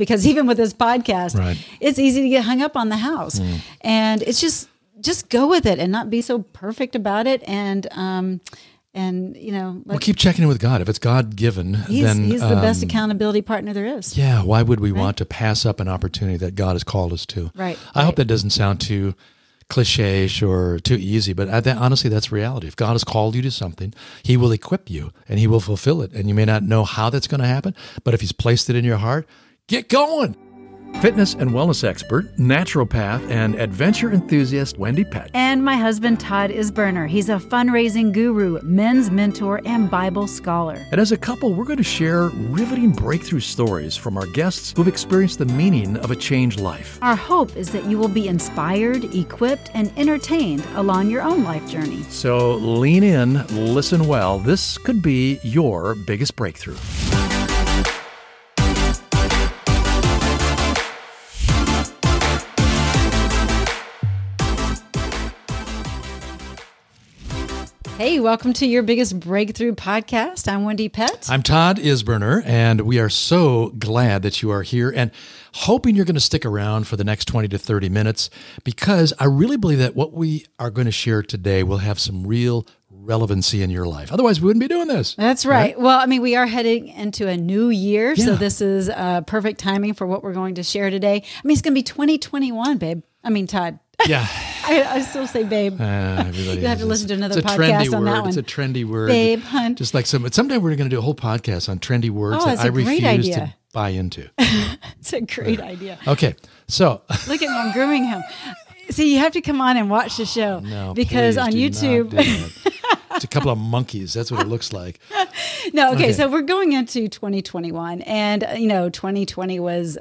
because even with this podcast, Right. it's easy to get hung up on the house, and it's just just go with it and not be so perfect about it, and um, and you know, Well, keep checking in with God. If it's God given, he's then he's the best um, accountability partner there is. Yeah, why would we want to pass up an opportunity that God has called us to? Right, I hope that doesn't sound too cliche or too easy, but I, that, honestly, that's reality. If God has called you to something, He will equip you and He will fulfill it. And you may not know how that's going to happen, but if He's placed it in your heart, get going. Fitness and wellness expert, naturopath, and adventure enthusiast Wendy Pett. And my husband Todd Isberner. He's a fundraising guru, men's mentor, and Bible scholar. And as a couple, we're going to share riveting breakthrough stories from our guests who've experienced the meaning of a changed life. Our hope is that you will be inspired, equipped, and entertained along your own life journey. So lean in, listen well. This could be your biggest breakthrough. Hey, welcome to your biggest breakthrough podcast. I'm Wendy Pett. I'm Todd Isberner, and we are so glad that you are here and hoping you're going to stick around for the next 20 to 30 minutes because I really believe that what we are going to share today will have some real relevancy in your life. Otherwise, we wouldn't be doing this. That's right. Well, I mean, we are heading into a new year, so this is uh, perfect timing for what we're going to share today. I mean, it's going to be 2021, babe. I mean, Todd. Yeah. I, I still say babe. Uh, You have to listen to another it's a podcast trendy on word. that It's a trendy word. Babe, hun. Just like some, someday we're going to do a whole podcast on trendy words Oh, that I a great refuse to idea. buy into. It's a great idea. Okay. So Look at me, I'm grooming him. See, you have to come on and watch the show no, because on YouTube. It's a couple of monkeys. That's what it looks like. No, okay, Okay. so we're going into 2021, and uh, you know, 2020 was uh,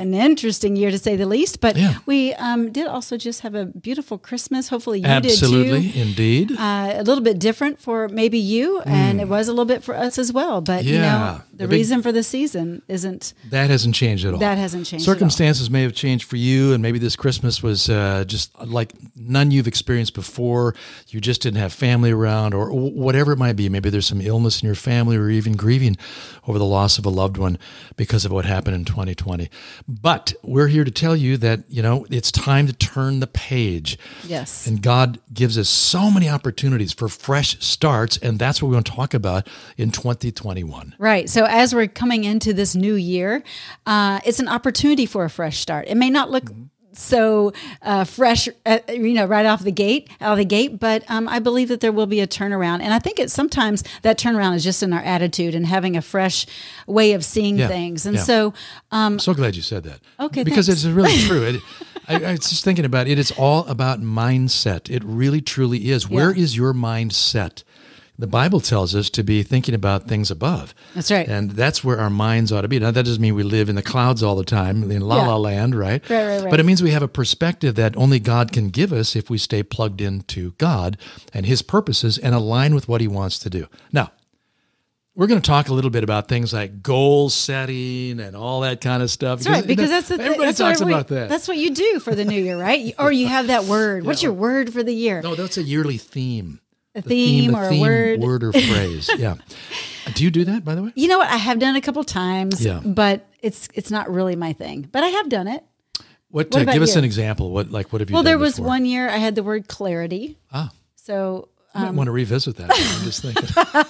an interesting year to say the least. But. Yeah. we um, did also just have a beautiful Christmas. Hopefully, you Absolutely, did too. indeed. Uh, a little bit different for maybe you, and it was a little bit for us as well. But you Hmm. Know, the, The big- reason for the season isn't that hasn't changed at all. that hasn't changed. Circumstances may have changed for you, and maybe this Christmas was uh, just like none you've experienced before. You just didn't have family around, or whatever it might be. Maybe there's some illness in your family, or even grieving over the loss of a loved one because of what happened in 2020. But we're here to tell you that you know it's time to turn the page. Yes. And God gives us so many opportunities for fresh starts, and that's what we want to talk about in 2021. Right. So as we're coming into this new year, uh, it's an opportunity for a fresh start. It may not look so uh, fresh, uh, you know, right off the gate, out of the gate, but um, I believe that there will be a turnaround. And I think it's sometimes that turnaround is just in our attitude and having a fresh way of seeing Yeah. things. And Yeah. so, um, I'm so glad you said that. Okay, because thanks. it's really true. It, I, I was just thinking about it. It's all about mindset. It really, truly is. Where is your mindset? The Bible tells us to be thinking about things above. That's right. And that's where our minds ought to be. Now, that doesn't mean we live in the clouds all the time, in la Yeah. la land, right? Right, right, right. But it means we have a perspective that only God can give us if we stay plugged into God and His purposes and align with what He wants to do. Now, we're going to talk a little bit about things like goal setting and all that kind of stuff. that's right, because that's the thing. everybody That's talks about that. That's what you do for the new year, right? Or you have that word. What's your word for the year? no, that's a yearly theme. A The theme or a word. word or phrase. yeah. Do you do that, by the way? You know what? I have done it a couple times, Yeah. but it's it's not really my thing. But I have done it. What? What uh, give us an example. What like what have you? Well, there was before? one year I had the word clarity. Ah, So, I um, want to revisit that. I'm just thinking.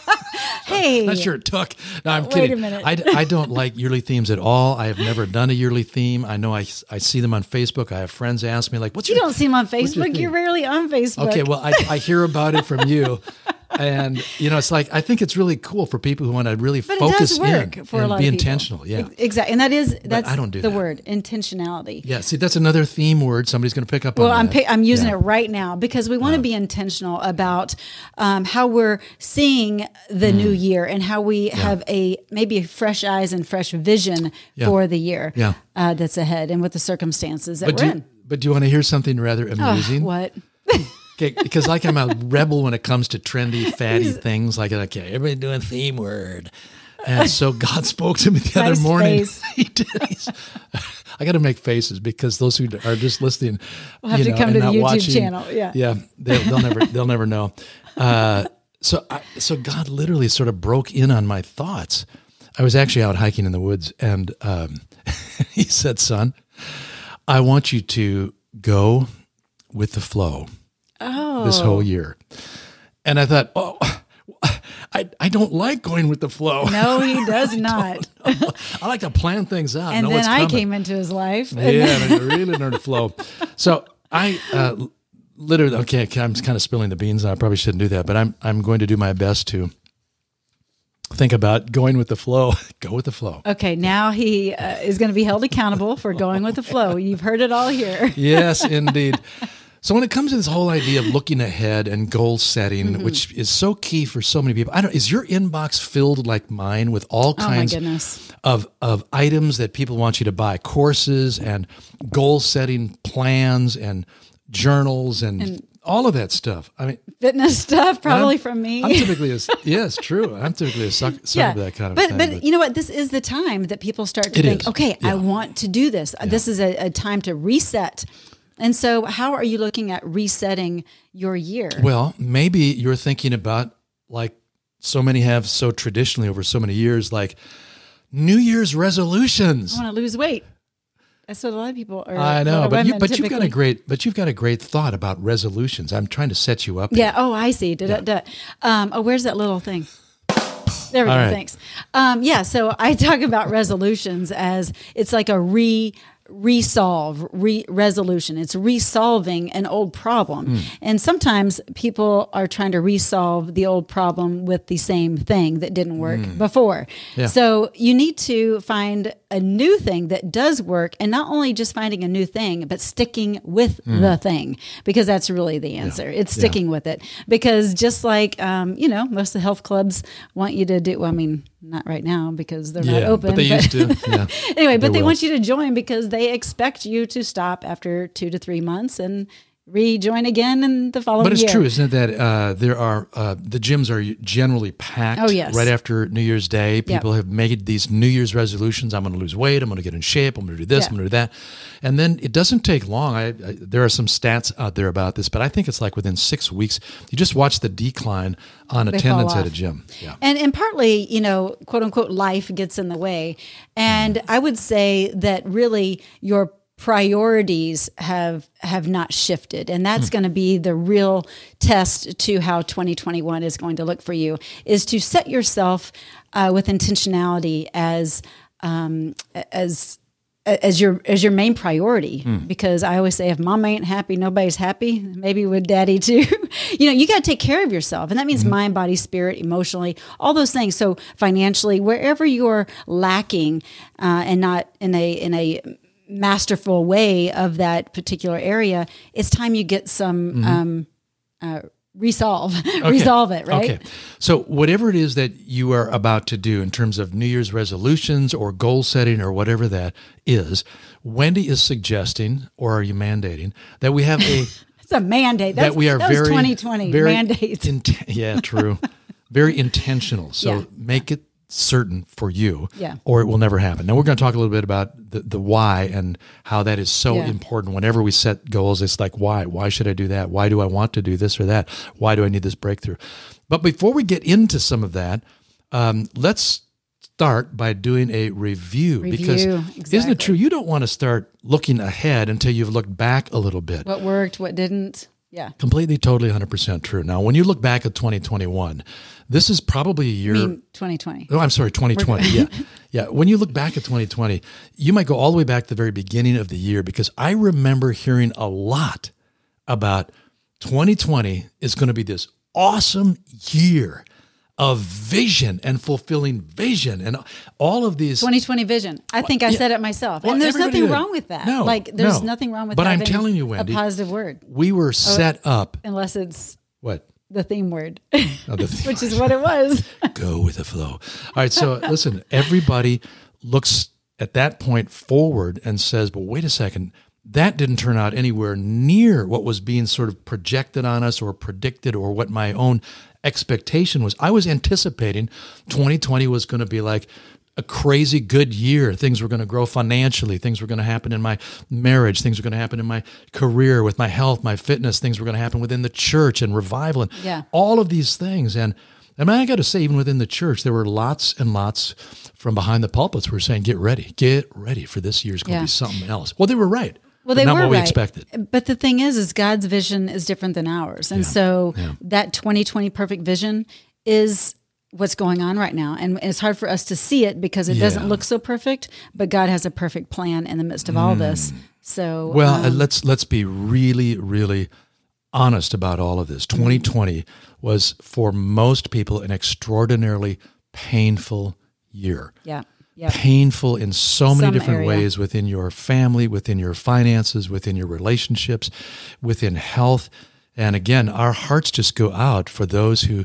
hey, sure it took. No, I'm Wait kidding. a minute. I, I don't like yearly themes at all. I have never done a yearly theme. I know I, I see them on Facebook. I have friends ask me like, "What's you your?" don't see them on Facebook. thing? You're rarely on Facebook. Okay, well, I, I hear about it from you. and you know, it's like I think it's really cool for people who want to really But focus it does work in for a and lot be intentional. Yeah. Exactly, and that is that's I don't do the that. word intentionality. Yeah, see, that's another theme word. Somebody's going to pick up Well, on I'm I'm using Yeah. it right now because we want to be intentional about um, how we're seeing the new Mm. year and how we have a maybe fresh eyes and fresh vision Yeah. for the year Yeah. uh, that's ahead and with the circumstances that But we're do, in. but do you want to hear something rather Ugh, amusing? what? Okay, because like I'm a rebel when it comes to trendy, fatty things. Like okay, everybody doing theme word, and so God spoke to me the other Nice morning. he did. He's, I got to make faces because those who are just listening, We'll have you to know, come and to the not YouTube watching- channel. Yeah. yeah, they'll, they'll never they'll never know. Uh, so I, so God literally sort of broke in on my thoughts. I was actually out hiking in the woods, and um, he said, "Son, I want you to go with the flow." Oh, this whole year. And I thought, oh, I, I don't like going with the flow. no, he does not. I like to plan things out. And then I came into his life. Yeah, I really learned to flow. So I uh, literally, okay, I'm kind of spilling the beans. I probably shouldn't do that, but I'm I'm going to do my best to think about going with the flow. Go with the flow. Okay, now he uh, is going to be held accountable for going with the flow. You've heard it all here. yes, indeed. So when it comes to this whole idea of looking ahead and goal setting, Mm-hmm. which is so key for so many people, I don't. Is your inbox filled like mine with all Oh kinds goodness. of of items that people want you to buy, courses and goal setting plans and journals and, all of that stuff? I mean, Fitness stuff, probably I'm- from me. I'm typically a yes, true. I'm typically a sucker, sucker for that kind of but thing. but you know what? This is the time that people start to think, is. okay, I want to do this. This is a, a time to reset. And so, how are you looking at resetting your year? Well, maybe you're thinking about like so many have so traditionally over so many years, like New Year's resolutions. I want to lose weight. That's what a lot of people are. I know, but you, but you've got a great, but you've got a great thought about resolutions. I'm trying to set you up. Yeah. here. Oh, I see. Da, da, da. Um, oh, where's that little thing? There we All go. right. Thanks. Um, yeah. So I talk about resolutions as it's like a re resolve re resolution it's resolving an old problem Hmm. and sometimes people are trying to resolve the old problem with the same thing that didn't work before Hmm. Yeah. so you need to find a new thing that does work and not only just finding a new thing but sticking with Hmm. the thing because that's really the answer it's sticking with it because just like um, you know most of the health clubs want you to do well, i mean not right now because they're not open but they used to. Yeah. anyway but they want you to join because they expect you to stop after two to three months and rejoin again in the following But it's year. true, isn't it, that uh, there are uh, the gyms are generally packed Oh, yes. right after New Year's Day. People have made these New Year's resolutions. I'm going to lose weight. I'm going to get in shape. I'm going to do this. Yeah. I'm going to do that. And then it doesn't take long. I, I, there are some stats out there about this, but I think it's like within six weeks, you just watch the decline on They attendance at a gym. Yeah. And and partly, you know, quote unquote, life gets in the way. And I would say that really your priorities have have not shifted. And that's going to be the real test to how 2021 is going to look for you is to set yourself uh, with intentionality as um, as as your as your main priority. Because I always say if mom ain't happy nobody's happy. Maybe with daddy too. You know you got to take care of yourself. And that means mind body spirit emotionally all those things. So financially wherever you're lacking uh, and not in a in a masterful way of that particular area it's time you get some um, uh, resolve resolve it right Okay. So, whatever it is that you are about to do in terms of New Year's resolutions or goal setting or whatever that is, Wendy is suggesting, or are you mandating, that we have a it's a mandate That's, that we are that very 2020 very mandate int- yeah, true. very intentional. So Yeah. make it certain for you, Yeah. or it will never happen. Now we're going to talk a little bit about the, the why and how that is so Yeah. important. Whenever we set goals, it's like why? Why should I do that? Why do I want to do this or that? Why do I need this breakthrough? But before we get into some of that, um, let's start by doing a review, because Review, isn't it true? You don't want to start looking ahead until you've looked back a little bit. what worked what didn't yeah Completely, totally, 100% true. Now, when you look back at 2021, this is probably a year. I mean 2020 oh, I'm sorry, 2020. yeah. Yeah. When you look back at 2020, you might go all the way back to the very beginning of the year because I remember hearing a lot about 2020 is going to be this awesome year of vision and fulfilling vision and all of these 2020 vision. I think I said it myself. Well, and there's nothing did. wrong with that. No, like there's no. nothing wrong with that. But I'm telling you, Wendy, a positive word we were set oh, up unless it's what the theme word, Oh, the theme which is what it was. go with the flow. All right, so listen, everybody looks at that point forward and says, "But wait a second, that didn't turn out anywhere near what was being sort of projected on us or predicted or what my own expectation was." I was anticipating 2020 was going to be like a crazy good year. Things were going to grow financially. Things were going to happen in my marriage. Things were going to happen in my career, with my health, my fitness. Things were going to happen within the church and revival and Yeah. all of these things. And I mean, I got to say, even within the church, there were lots and lots from behind the pulpits who were saying, "Get ready, get ready for this year's going to Yeah. be something else." Well, they were right. Well, they not were what we right. expected. But the thing is, is God's vision is different than ours, and so that 2020 perfect vision is what's going on right now, and it's hard for us to see it because it doesn't look so perfect. But God has a perfect plan in the midst of all this. So Hmm. Well, um, let's let's be really, really honest about all of this. 2020 was for most people an extraordinarily painful year. yeah, yeah, painful in so many Some different area. ways within your family, within your finances, within your relationships, within health. And again, our hearts just go out for those who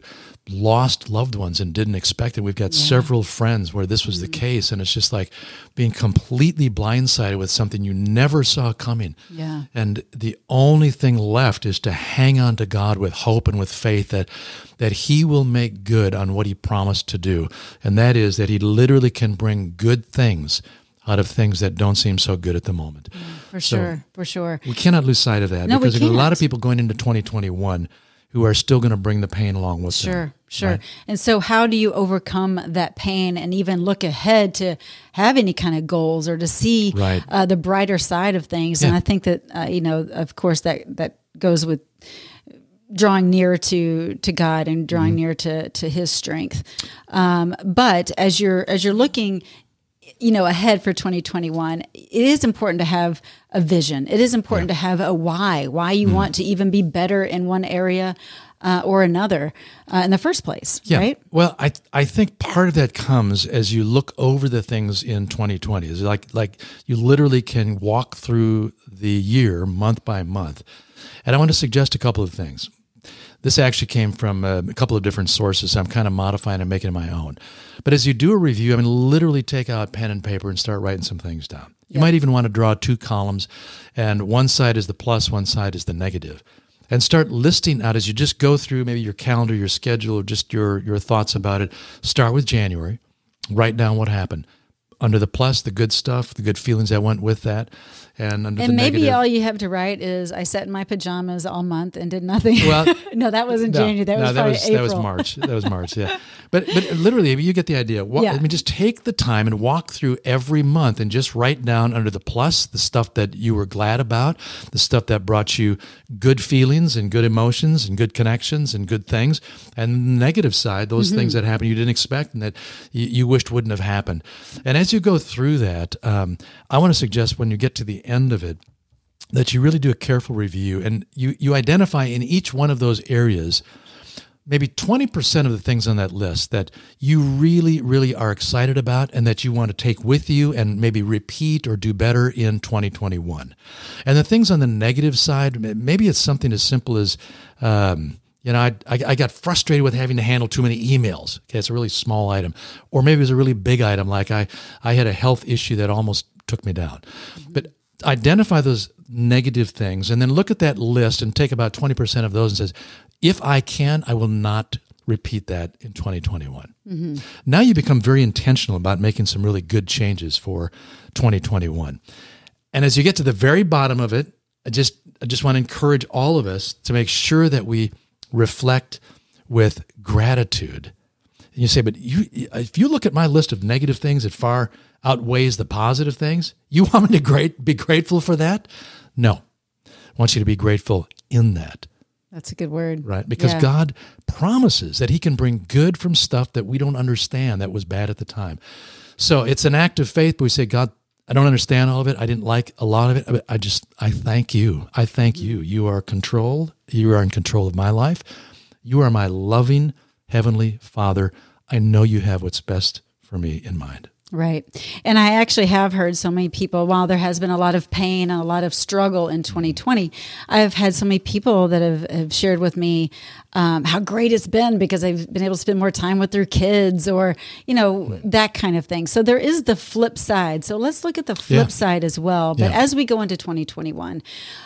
lost loved ones and didn't expect it. We've got several friends where this was the Mm. case, and it's just like being completely blindsided with something you never saw coming. Yeah. And the only thing left is to hang on to God with hope and with faith that that he will make good on what he promised to do. And that is that he literally can bring good things out of things that don't seem so good at the moment. for sure, for sure. We cannot lose sight of that No, because a lot of people going into 2021 who are still going to bring the pain along with them. Sure, sure. And so, how do you overcome that pain and even look ahead to have any kind of goals or to see Right. uh, the brighter side of things? And I think that uh, you know, of course, that that goes with drawing near to to God and drawing near to to His strength. Um, but as you're as you're looking you know ahead for 2021 it is important to have a vision it is important to have a why why you want to even be better in one area uh, or another uh, in the first place Yeah. right Well, I I think part of that comes as you look over the things in 2020. Is like like you literally can walk through the year month by month, and I want to suggest a couple of things. This actually came from uh, a couple of different sources. I'm kind of modifying and making it my own. But as you do a review, I mean, literally take out pen and paper and start writing some things down. You might even want to draw two columns, and one side is the plus, one side is the negative and start listing out as you just go through maybe your calendar, your schedule, or just your your thoughts about it. Start with January. Write down what happened. Under the plus, the good stuff, the good feelings that went with that, and under and the maybe negative. all you have to write is i sat in my pajamas all month and did nothing Well, no that wasn't No, january that no, was that was april that was March. That was March. Yeah, but but literally, you get the idea. Yeah. I mean, just take the time and walk through every month and just write down under the plus the stuff that you were glad about, the stuff that brought you good feelings and good emotions and good connections and good things, and the negative side, those things Mm-hmm. that happened you didn't expect and that you, you wished wouldn't have happened. And as you go through that, um, I want to suggest when you get to the end of it that you really do a careful review and you, you identify in each one of those areas maybe 20% of the things on that list that you really, really are excited about and that you want to take with you and maybe repeat or do better in 2021. And the things on the negative side, maybe it's something as simple as, um, you know, I, I, I got frustrated with having to handle too many emails. Okay, it's a really small item. Or maybe it's a really big item, like I, I had a health issue that almost took me down. But identify those negative things and then look at that list and take about 20% of those and says, if I can, I will not repeat that in 2021. Mm-hmm. Now you become very intentional about making some really good changes for 2021. And as you get to the very bottom of it, I just I just want to encourage all of us to make sure that we reflect with gratitude. And you say, but you if you look at my list of negative things, it far outweighs the positive things. You want me to great be grateful for that? No. I want you to be grateful in that that's a good word right? Because Yeah. God promises that He can bring good from stuff that we don't understand that was bad at the time. So it's an act of faith, but we say, God, I don't understand all of it. I didn't like a lot of it. But I just, I thank you. I thank mm. you. You are controlled. You are in control of my life. You are my loving Heavenly Father. I know you have what's best for me in mind. Right. And I actually have heard so many people, while there has been a lot of pain and a lot of struggle in 2020, I've had so many people that have, have shared with me um, how great it's been because they've been able to spend more time with their kids or, you know, that kind of thing. So there is the flip side. So let's look at the flip Yeah. side as well. But Yeah. as we go into 2021,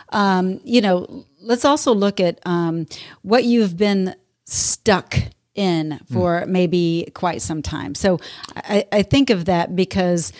um, you know, let's also look at um, what you've been stuck in for maybe quite some time. So I, I think of that because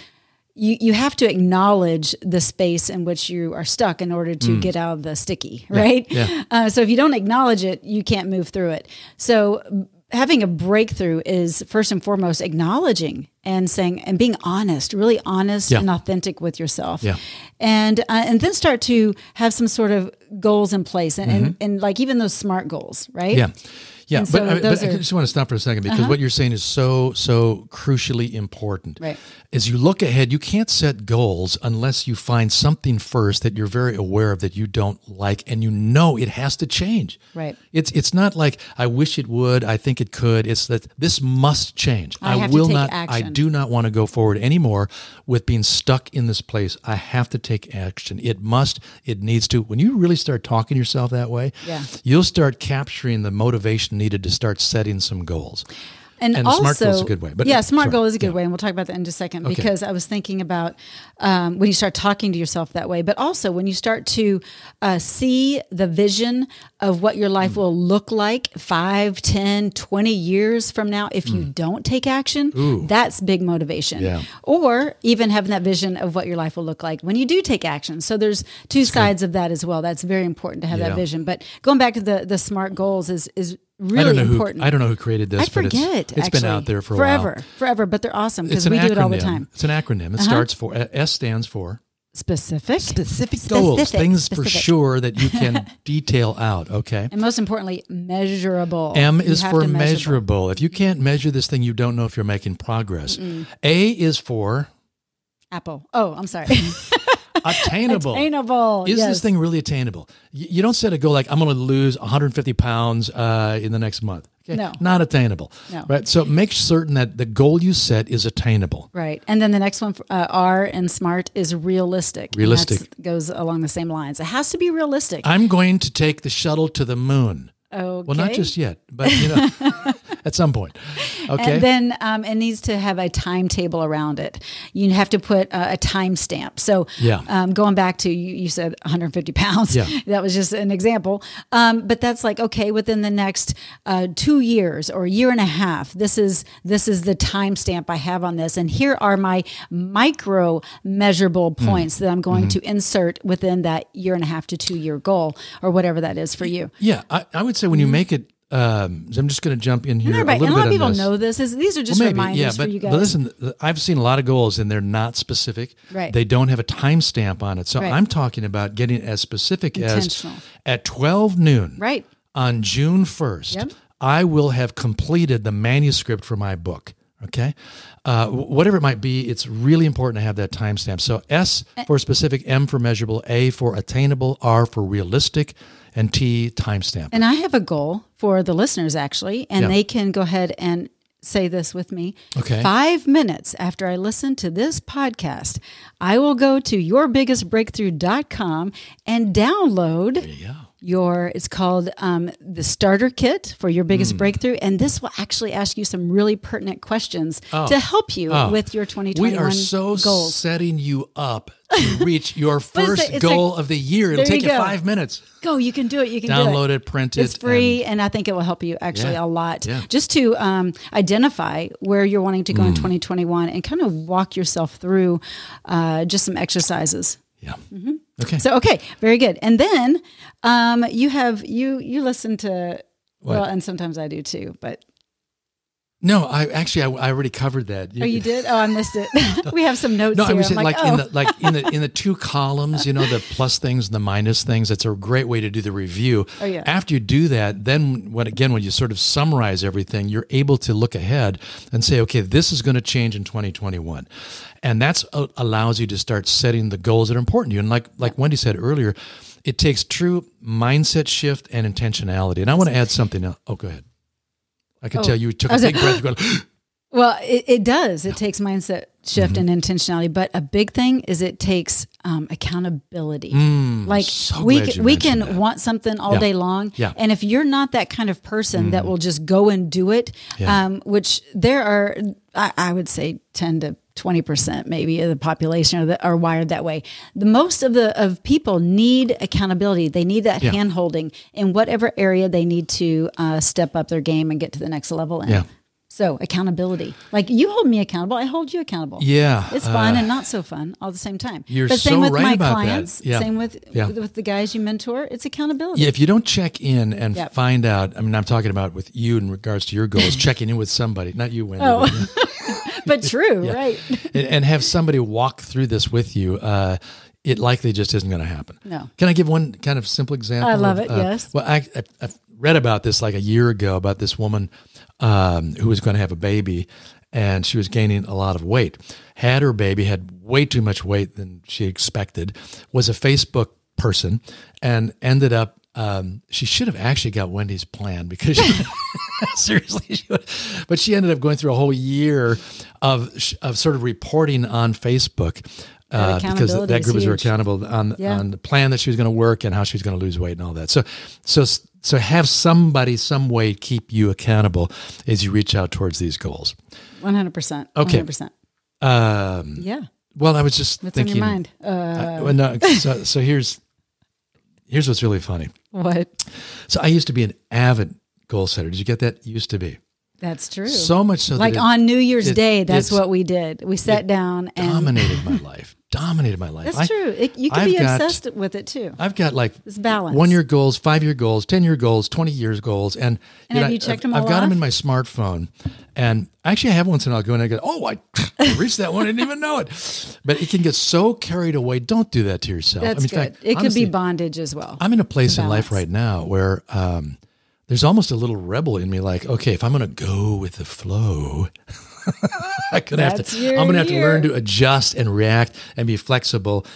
you, you have to acknowledge the space in which you are stuck in order to get out of the sticky, right? yeah. Uh, so if you don't acknowledge it, you can't move through it. So having a breakthrough is first and foremost acknowledging and saying and being honest, really honest Yeah. and authentic with yourself. Yeah. And uh, and then start to have some sort of goals in place and, and, and like even those smart goals, right? Mm-hmm. Yeah. Yeah, And but, so I, but those I Uh-huh. just want to stop for a second because what you're saying is so so crucially important. Right. As you look ahead, you can't set goals unless you find something first that you're very aware of that you don't like and you know it has to change. Right. It's it's not like I wish it would, I think it could. It's that this must change. I have to will take not I do not want to go forward anymore with being stuck in this place. I have to take action. It must, it needs to. When you really start talking yourself that way, Yeah. you'll start capturing the motivation needed to start setting some goals. And, And also, SMART goal is a good way, but- yeah, smart sorry. goal is a good Yeah. way, and we'll talk about that in just a second. Because I was thinking about um, when you start talking to yourself that way, but also when you start to uh, see the vision of what your Mm. life will look like 5, 10, 20 years from now if you don't take action, that's big motivation. Mm. Yeah. Or even having that vision of what your life will look like when you do take action. So there's two sides of that as well. That's very important to have Yeah. that vision. But going back to the the smart goals is is really I don't know important. who I don't know who created this. I but it's- forget. it's been out there for a forever, while. forever. But they're awesome because we acronym. do it all the time. Uh-huh. It's an acronym. It starts for uh, S stands for Specific, specific goals, things for sure that you can detail out. Okay. and most importantly, measurable. M You is for measurable. measurable. If you can't measure this thing, you don't know if you're making progress. A is for Apple. Oh, I'm sorry. attainable. Attainable. Is yes. this thing really attainable? You don't set a goal like I'm going to lose 150 pounds uh, in the next month. Okay? No. not attainable. No. Right. So make certain that the goal you set is attainable. Right. And then the next one, uh, R and smart, is realistic. Realistic. goes along the same lines. It has to be realistic. I'm going to take the shuttle to the moon. Okay. Well, not just yet, but you know, at some point. Okay. And then um, it needs to have a timetable around it. You have to put uh, a time stamp. So, Yeah. um, going back to you, you said 150 pounds. Yeah. that was just an example. Um, but that's like okay, within the next uh, two years or a year and a half, this is this is the time stamp I have on this, and here are my micro measurable Hmm. points that I'm going Mm-hmm. to insert within that year and a half to two year goal or whatever that is for you. yeah, I, I would say when you make it, um, I'm just going to jump in here And everybody- a little and a lot of people this. know this. Is these are just Well, maybe, reminders yeah, for but, you guys. but listen, I've seen a lot of goals and they're not specific. Right. They don't have a timestamp on it. So Right. I'm talking about getting as specific as at 12 noon Right. on June 1st, Yep. I will have completed the manuscript for my book. Okay. Uh, whatever it might be, it's really important to have that timestamp. So S for specific, M for measurable, A for attainable, R for realistic, and T timestamp. And I have a goal for the listeners actually, and Yeah. they can go ahead and say this with me. Okay. Five minutes after I listen to this podcast, I will go to yourbiggestbreakthrough.com and download yeah. your it's called um, the starter kit for your biggest breakthrough and this will actually ask you some really pertinent questions to help you Oh. with your 2021 We are so goals setting you up to reach your first a- goal like- of the year. It'll There you take you, five minutes. go you can do it you can do Download it it, print it. it's free and, i think it will help you actually Yeah. a lot Yeah. just to um, identify where you're wanting to go Mm. in 2021 and kind of walk yourself through uh, just some exercises Yeah. Okay. so okay very good and then um, you have you you listen to well and sometimes i do too but No, I actually I, I already covered that. Oh, you did? Oh, I missed it. we have some notes No, here. I was like, like, in oh. the like in the in the two columns, you know, the plus things and the minus things. It's a great way to do the review. Oh, yeah. After you do that, then when again when you sort of summarize everything, you're able to look ahead and say, okay, this is going to change in 2021, and that's uh, allows you to start setting the goals that are important to you. And like like Wendy said earlier, it takes true mindset shift and intentionality. And I want to add something. Else. Oh, go ahead. I could Oh. tell you took a big like, breath. Going, Well, it, it does. It takes mindset shift Mm-hmm. and intentionality, but a big thing is it takes um, accountability. like Mm, so we can, we can that. want something all Yeah. day long, Yeah. And if you're not that kind of person that will just go and do it, Yeah. um, which there are, I, I would say, ten to. 20% maybe of the population are, the, are wired that way. The most of the of people need accountability. They need that Yeah. hand holding in whatever area they need to uh, step up their game and get to the next level in. Yeah. So accountability, like you hold me accountable, I hold you accountable. Yeah, it's fun uh, and not so fun all the same time. You're but same so with right my about that. clients. Yeah. Same with Yeah. with, with the guys you mentor. It's accountability. Yeah, if you don't check in and Yep. find out, I mean, I'm talking about with you in regards to your goals, checking in with somebody, not you, Wendy, Oh. but but true, right? and, and have somebody walk through this with you. Uh, it likely just isn't going to happen. No. Can I give one kind of simple example? I love of, it, uh, yes. Well, I, I, I read about this like a year ago about this woman um, who was going to have a baby, and she was gaining a lot of weight. Had her baby, had way too much weight than she expected. Was a Facebook person, and ended up. Um, she should have actually got Wendy's plan because she, seriously, she would, but she ended up going through a whole year of of sort of reporting on Facebook. Uh, because that group was accountable on Yeah. on the plan that she was going to work and how she was going to lose weight and all that. So, so, so have somebody, some way keep you accountable as you reach out towards these goals. One hundred percent. Okay. One hundred percent. Um, Yeah. well, I was just What's thinking. on your mind? Uh, uh, well, no, so, so here's here's what's really funny. what? So I used to be an avid goal setter. Did you get that? Used to be That's true. so much so like that it on New Year's it- Day, that's what we did. We sat down and dominated my life. Dominated my life. that's I- true. It, you can I've be got- obsessed with it too. I've got like It's balance. one year goals, five year goals, ten year goals, twenty years goals, and, And have I- you checked I've, them I've all got them in my smartphone, and actually I have once in a while go and I go, oh, I, I reached that one, I didn't even know it. But it can get so carried away. Don't do that to yourself. That's I mean, in good. fact, it could be bondage as well. I'm in a place in life right now where um, there's almost a little rebel in me. Like, okay, if I'm going to go with the flow, I'm gonna have to. I'm gonna have to learn to adjust and react and be flexible,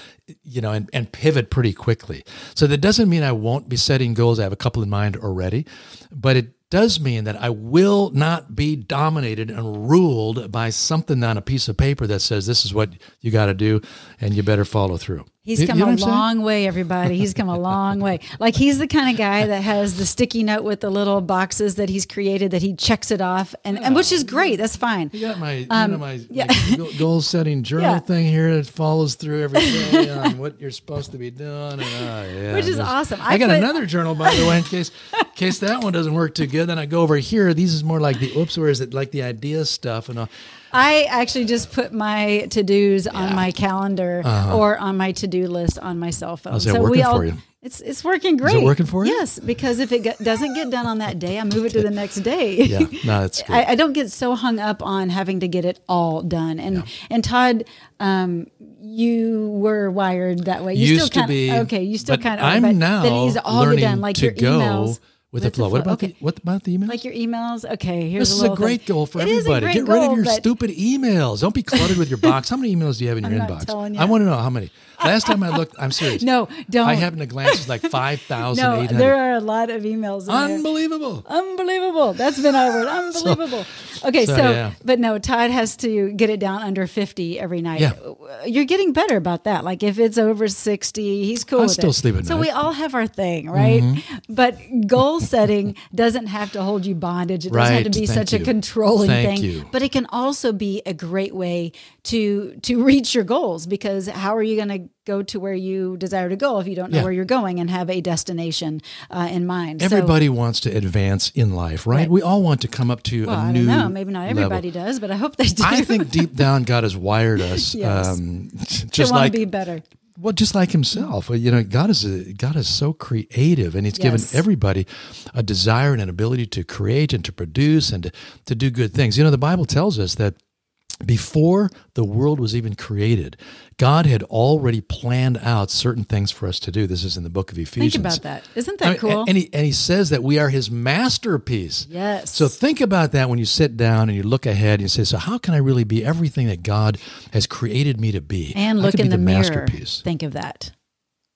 you know, and, and pivot pretty quickly. So that doesn't mean I won't be setting goals. I have a couple in mind already, but it does mean that I will not be dominated and ruled by something on a piece of paper that says this is what you got to do and you better follow through. He's come you know a long way, everybody. He's come a long way. Like he's the kind of guy that has the sticky note with the little boxes that he's created that he checks it off, and, and which is great. That's fine. You got my, you Um, know, my like, goal setting journal Yeah. thing here that follows through every day on what you're supposed to be doing. And, uh, yeah, Which is awesome. I, I got put- another journal, by the way, in case in case that one doesn't work too good. Then I go over here. These is more like the oops, where is it like the idea stuff and all. I actually just put my to dos on my calendar or on my to do list on my cell phone. Working for you? It's it's working great. Is it working for you? Yes, because if it doesn't get done on that day, I move it to the next day. Yeah, no, that's good. I, I don't get so hung up on having to get it all done. And and Todd, um, you were wired that way. You Used still to kind be, of okay. You still kind of. I'm but now that to all learning done, like to your go emails with the flow. What about okay. the what about the email? like your emails? Okay, here's this is a a great thing. goal for It a everybody. Get rid goal, of your stupid emails. Don't be cluttered with your box. How many emails do you have in your I'm not inbox? you. I want to know how many. Last time I looked, I'm serious. No, don't. I happened to glance. It's like five thousand No, eight hundred. there are a lot of emails. In there. Unbelievable. Unbelievable. That's been our word. Unbelievable. okay, so, so, yeah. but no, Todd has to get it down under 50 every night. Yeah. You're getting better about that. Like if it's over 60, he's cool I still it. sleep at so night. Mm-hmm. we all have our thing, right? But goal setting doesn't have to hold you bondage. It doesn't have to be Thank such a controlling Thank thing. you. But it can also be a great way to to reach your goals because how are you going to go to where you desire to go if you don't know Yeah. where you're going and have a destination uh, in mind? So- Everybody wants to advance in life, right? Right. We all want to come up to well, a I new. don't. Maybe not level. everybody does, but I hope they do. I think deep down, God has wired us Yes. um, to just want like to be better. Well, just like himself, you know, God is a, God is so creative, and He's given everybody a desire and an ability to create and to produce and to, to do good things. You know, the Bible tells us that before the world was even created, God had already planned out certain things for us to do. This is in the book of Ephesians. Think about that. Isn't I that mean, cool? And he, and he says that we are his masterpiece. Yes. So think about that when you sit down and you look ahead and you say, so how can I really be everything that God has created me to be? and look in be the, mirror. masterpiece. Think of that.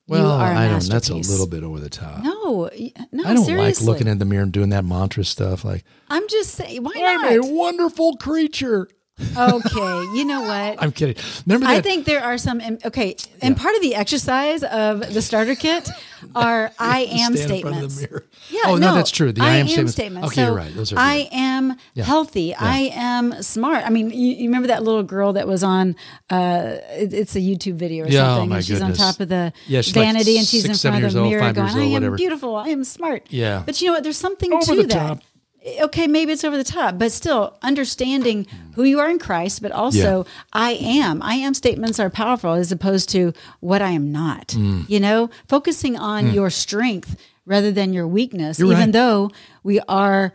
Well, you are a I don't. Know. That's a little bit over the top. No, no, I don't seriously. like looking in the mirror and doing that mantra stuff. Like, I'm just saying, why I'm not? a wonderful creature. Okay, you know what? I'm kidding. Remember that? I think there are some okay, and part of the exercise of the starter kit are I am Stand in front of the statements. Yeah, Oh, no, no, that's true. The I am statements. Okay, So you're right. Those are I good. am healthy. I am smart. I mean, you, you remember that little girl that was on? Uh, it- it's a YouTube video or Yeah, oh something. my and she's goodness. on top of the Yeah, she's like vanity, and she's in front of the old, mirror going, years "I am whatever. beautiful. I am smart." Yeah. But you know what? There's something Over to the that. top. Okay, maybe it's over the top, but still understanding who you are in Christ, but also I am. I am statements are powerful as opposed to what I am not. Mm. You know, focusing on your strength rather than your weakness, You're even right. though we are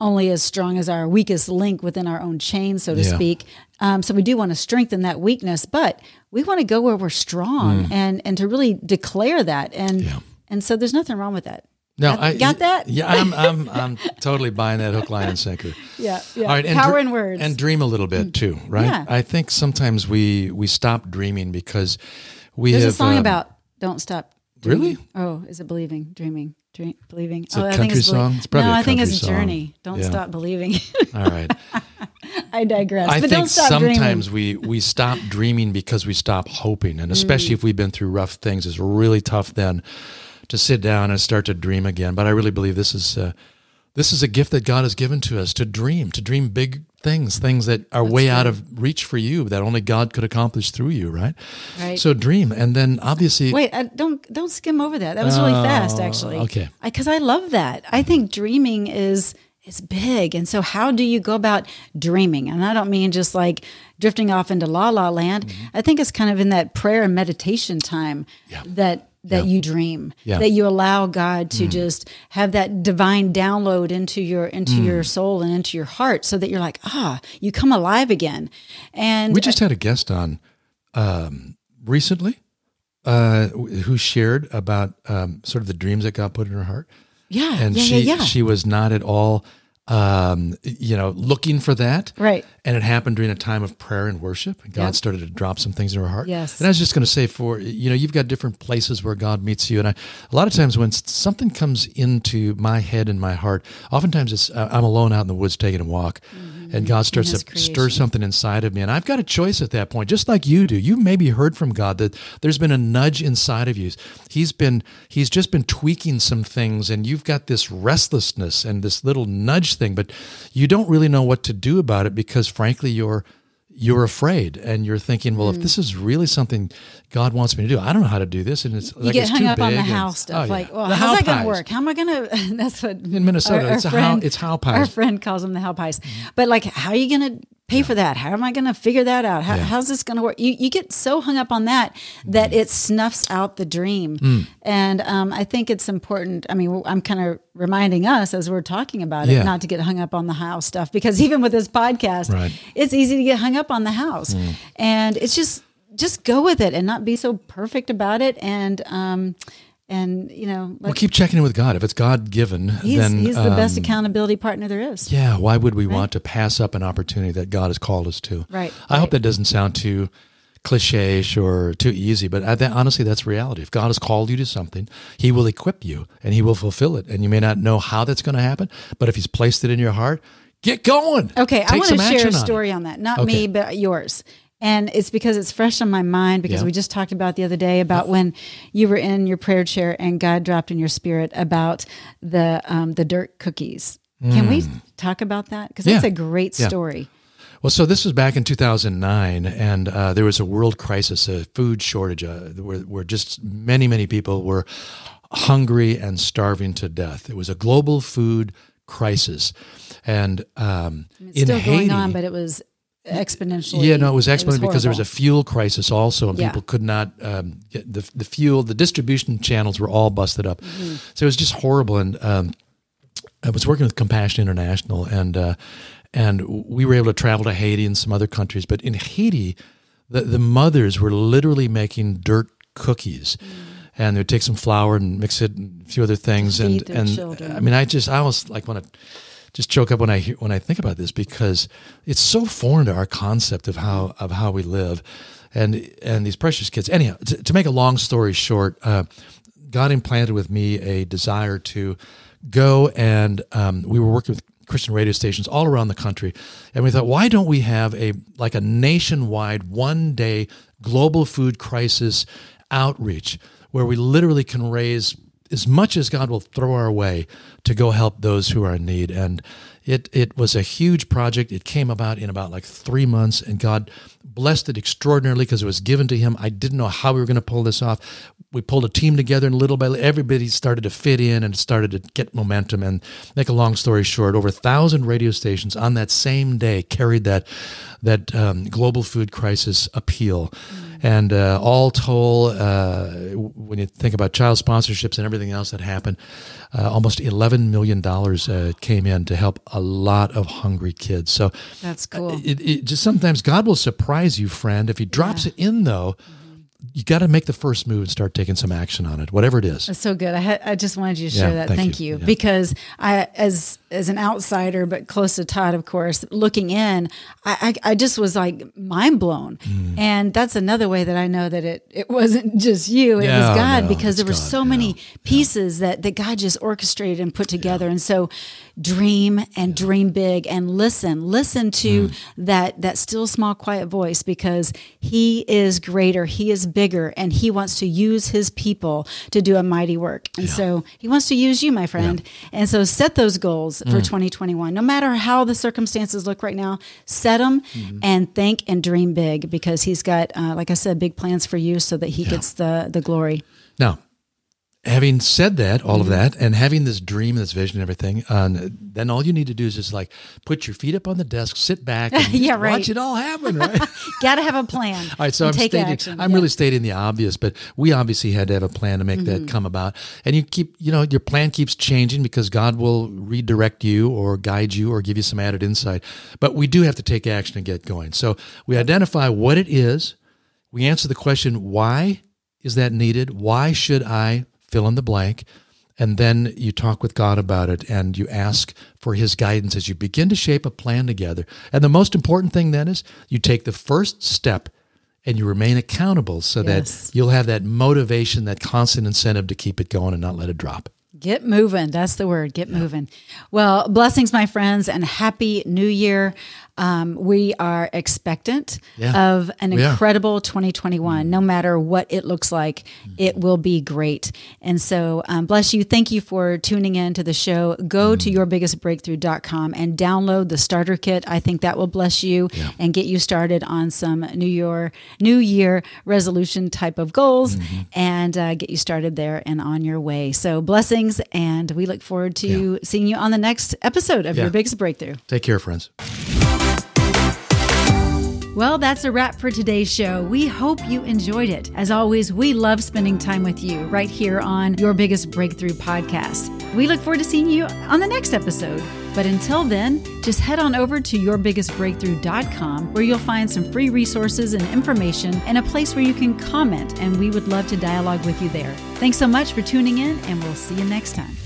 only as strong as our weakest link within our own chain, so to Yeah. speak. Um, so we do want to strengthen that weakness, but we want to go where we're strong and and to really declare that. And Mm. Yeah. and so there's nothing wrong with that. No, I got that? Yeah, I'm, I'm, I'm totally buying that hook, line, and sinker. Yeah, yeah. All right, and Power dr- in words. and dream a little bit too, right? Yeah. I think sometimes we we stop dreaming because we There's have a song um, about don't stop. Really? dreaming. Oh, is it believing, dreaming, dream, believing? a oh, I country think it's belie- song? It's probably no, a I think it's song. journey. Don't Yeah. stop believing. All right. I digress. I but think don't stop sometimes we we stop dreaming because we stop hoping, and especially if we've been through rough things, it's really tough then to sit down and start to dream again. But I really believe this is uh, this is a gift that God has given to us to dream, to dream big things, things that are way out of reach for you, that only God could accomplish through you, right? Right. So dream, and then obviously, Wait, I, don't don't skim over that. That was really fast, actually. Oh, okay. Because I, love that. I think dreaming is is big, and so how do you go about dreaming? And I don't mean just like drifting off into la la land. I think it's kind of in that prayer and meditation time Mm-hmm. Yeah. that that Yeah. you dream, Yeah. Mm. that you allow God to just have that divine download into your into your soul and into your heart, so that you're like, ah, you come alive again. And we just had a guest on um, recently uh, who shared about um, sort of the dreams that God put in her heart. yeah, and yeah, she she was not at all um, you know looking for that Right. and it happened during a time of prayer and worship and god Yep. started to drop some things in her heart Yes. and i was just going to say for you know you've got different places where god meets you and I, a lot of times when something comes into my head and my heart oftentimes it's uh, i'm alone out in the woods taking a walk and god starts to stir something inside of me. And i've got a choice at that point just like you do. You maybe heard from god that there's been a nudge inside of you. He's been he's just been tweaking some things and you've got this restlessness and this little nudge thing but you don't really know what to do about it because frankly you're you're afraid and you're thinking well Hmm. if this is really something god wants me to do i don't know how to do this and it's you like get it's hung too up on the and- house stuff. oh. Like, well, how's that going to work? How am I going to? That's what In Minnesota, it's a how- it's how pies. Our friend calls them the how pies. But like, how are you going to pay for that? How am I going to figure that out? How, Yeah. How's this going to work? You you get so hung up on that that it snuffs out the dream. Mm. And um, I think it's important. I mean, I'm kind of reminding us as we're talking about it, Yeah. not to get hung up on the house stuff because even with this podcast, Right. Mm. it's easy to get hung up on the house, and it's just just go with it and not be so perfect about it and um and you know well keep checking in with god if it's god given he's, then he's the best um, accountability partner there is Yeah, why would we want to pass up an opportunity that God has called us to? Right, I hope that doesn't sound too cliche-ish or too easy, but I, that, honestly, that's reality. If God has called you to something, He will equip you and He will fulfill it. And you may not know how that's going to happen, but if He's placed it in your heart, get going. okay i want to share a action on story on that not Okay. me but yours and it's because it's fresh on my mind because Yeah. we just talked about the other day about when you were in your prayer chair and God dropped in your spirit about the um, the dirt cookies. Can we talk about that? Because that's Mm. Yeah. a great Yeah. story. Well, so this was back in 2009, and uh, there was a world crisis, a food shortage, uh, where, where just many, many people were hungry and starving to death. It was a global food crisis, and um, It's in still Haiti, going on, but it was exponentially. Yeah, no, it was exponential because there was a fuel crisis also, and Yeah. people could not um, get the the fuel. The distribution channels were all busted up, Mm-hmm. so it was just horrible. And um, I was working with Compassion International, and uh, and we were able to travel to Haiti and some other countries. But in Haiti, the the mothers were literally making dirt cookies. And they would take some flour and mix it and a few other things, and and children. I mean, I just I almost like want to just choke up when I hear, when I think about this because it's so foreign to our concept of how of how we live, and and these precious kids. Anyhow, to, to make a long story short, uh, God implanted with me a desire to go and um, we were working with Christian radio stations all around the country, and we thought, why don't we have a like a nationwide one day global food crisis outreach where we literally can raise as much as God will throw our way to go help those who are in need. And it it was a huge project. It came about in about like three months, and God blessed it extraordinarily because it was given to Him. I didn't know how we were going to pull this off. We pulled a team together, and little by little, everybody started to fit in and started to get momentum. And make a long story short, over a thousand radio stations on that same day carried that that um, global food crisis appeal. And uh, all told, uh, when you think about child sponsorships and everything else that happened, uh, almost $11 million uh, came in to help a lot of hungry kids. So That's cool. it, it just sometimes God will surprise you, friend. If He drops it in, though, you got to make the first move and start taking some action on it, whatever it is. That's so good. I, ha- I just wanted you to share Yeah, that. thank Thank, you. you, Yeah. because I, as as an outsider, but close to Todd, of course, looking in, I, I, I just was like mind blown. Mm. And that's another way that I know that it it wasn't just you; it No, was God, no, because there were God, so yeah, many pieces that that God just orchestrated and put together. And so, dream and dream big, and listen, listen to Mm. that that still small quiet voice, because He is greater, He is bigger, and He wants to use His people to do a mighty work. And so He wants to use you, my friend. And so set those goals Mm. for 2021. No matter how the circumstances look right now, set them Mm-hmm. and think and dream big because He's got, uh, like I said, big plans for you so that He gets the the glory. Now, having said that, all Mm-hmm. of that, and having this dream, this vision, and everything, um, then all you need to do is just like put your feet up on the desk, sit back, and Yeah, right. watch it all happen, right? Got to have a plan. All right, so I'm stating, action. I'm Yeah. really stating the obvious, but we obviously had to have a plan to make Mm-hmm. that come about. And you keep, you know, your plan keeps changing because God will redirect you or guide you or give you some added insight. But we do have to take action and get going. So we identify what it is. We answer the question, why is that needed? Why should I fill in the blank? And then you talk with God about it and you ask for his guidance as you begin to shape a plan together. And the most important thing then is you take the first step and you remain accountable so Yes. that you'll have that motivation, that constant incentive to keep it going and not let it drop. Get moving. That's the word. Get moving. Well, blessings, my friends, and happy new year. Um, we are expectant Yeah. of an incredible 2021. No matter what it looks like, it will be great. And so, um, bless you. Thank you for tuning in to the show. Go to yourbiggestbreakthrough.com and download the starter kit. I think that will bless you and get you started on some New Year, New Year resolution type of goals and uh, get you started there and on your way. So, blessings. And we look forward to seeing you on the next episode of Yeah. Your Biggest Breakthrough. Take care, friends. Well, that's a wrap for today's show. We hope you enjoyed it. As always, we love spending time with you right here on Your Biggest Breakthrough podcast. We look forward to seeing you on the next episode. But until then, just head on over to yourbiggestbreakthrough.com where you'll find some free resources and information and a place where you can comment, and we would love to dialogue with you there. Thanks so much for tuning in, and we'll see you next time.